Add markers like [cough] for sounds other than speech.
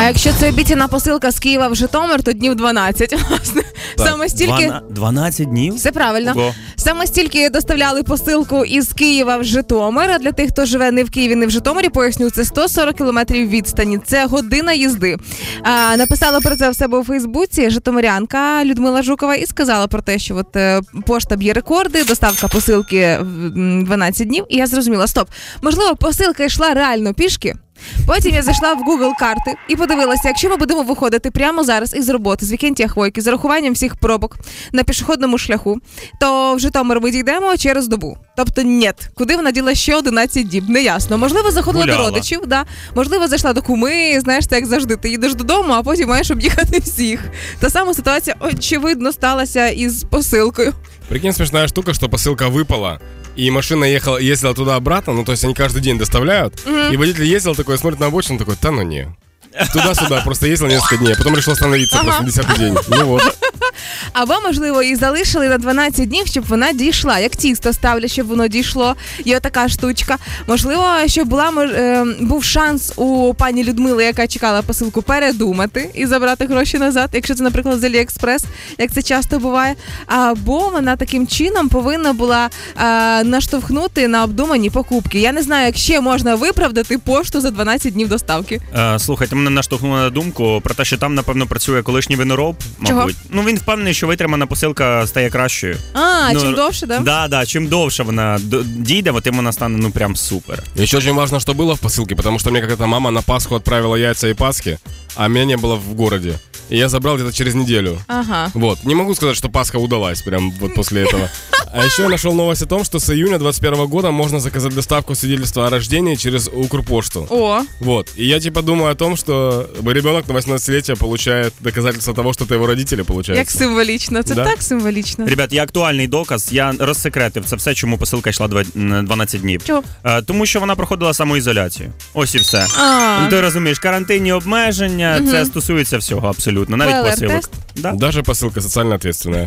А якщо це обіцяна посилка з Києва в Житомир, то днів 12. [laughs] власне. Саме стільки. Двана- 12 днів? Все правильно. Ого. Саме стільки доставляли посилку із Києва в Житомир. А для тих, хто живе не в Києві, не в Житомирі, поясню, це 140 кілометрів відстані. Це година їзди. А, написала про це в себе у Фейсбуці Житомирянка Людмила Жукова і сказала про те, що от е, пошта б'є рекорди, доставка посилки в м, 12 днів. І я зрозуміла, стоп, можливо, посилка йшла реально пішки. Потім я зайшла в Google карти і подивилася, якщо ми будемо виходити прямо зараз із роботи з Вікентія Хвойки з урахуванням всіх пробок на пішохідному шляху, то в Житомир ми дійдемо через добу. Тобто, ні, куди вона діла ще 11 діб, неясно. Можливо, заходила Гуляла. до родичів, да. можливо, зайшла до куми. Знаєш, це як завжди. Ти їдеш додому, а потім маєш об'їхати всіх. Та сама ситуація, очевидно, сталася із посилкою. Прикинь, смешная штука, что посылка выпала, и машина ехала, ездила туда-обратно, ну то есть они каждый день доставляют, и водитель ездил такой, смотрит на обочину, такой, да ну не. Туда-сюда, просто ездил несколько дней, а потом решил остановиться Ага. просто на 10 день. Ну вот. Або, можливо, і залишили на 12 днів, щоб вона дійшла. Як тісто ставлять, щоб воно дійшло. Є така штучка. Можливо, щоб була е, був шанс у пані Людмили, яка чекала посилку, передумати і забрати гроші назад, якщо це, наприклад, з Аліекспрес, як це часто буває. Або вона таким чином повинна була е, наштовхнути на обдумані покупки. Я не знаю, як ще можна виправдати пошту за 12 днів доставки. Е, слухайте, мене наштовхнуло на думку про те, що там, напевно, працює колишній винороб, Чого? Ну він впевнений, що витримана посилка стає кращою. А, Ну, чим довше, да? Да, да, чим довше вона д- дійде, от тим вона стане ну прям супер. Еще очень важно, что было в посылке, потому что мне какая-то мама на Пасху отправила яйца и Пасхи, а меня не было в городе. И я забрал где-то через неделю. Ага. Вот. Не могу сказать, что Пасха удалась прям вот после этого. А еще я нашел новость о том, что с июня 21 года можно заказать доставку свидетельства о рождении через Укрпошту. О, Вот. И я типа думаю о том, что ребенок на 18-летие получает доказательство того, что это его родители, як получается. символічно. Це Да. так символічно. Ребят, є актуальний доказ. Я розсекретив це все, чому посилка йшла два- м, 12 днів. Чого? Е, тому що вона проходила самоізоляцію. Ось і все. А. Ну, ти розумієш, карантинні обмеження, це стосується всього абсолютно, Навіть ПЛР-тест? посилок. Да. Даже посылка социально ответственная.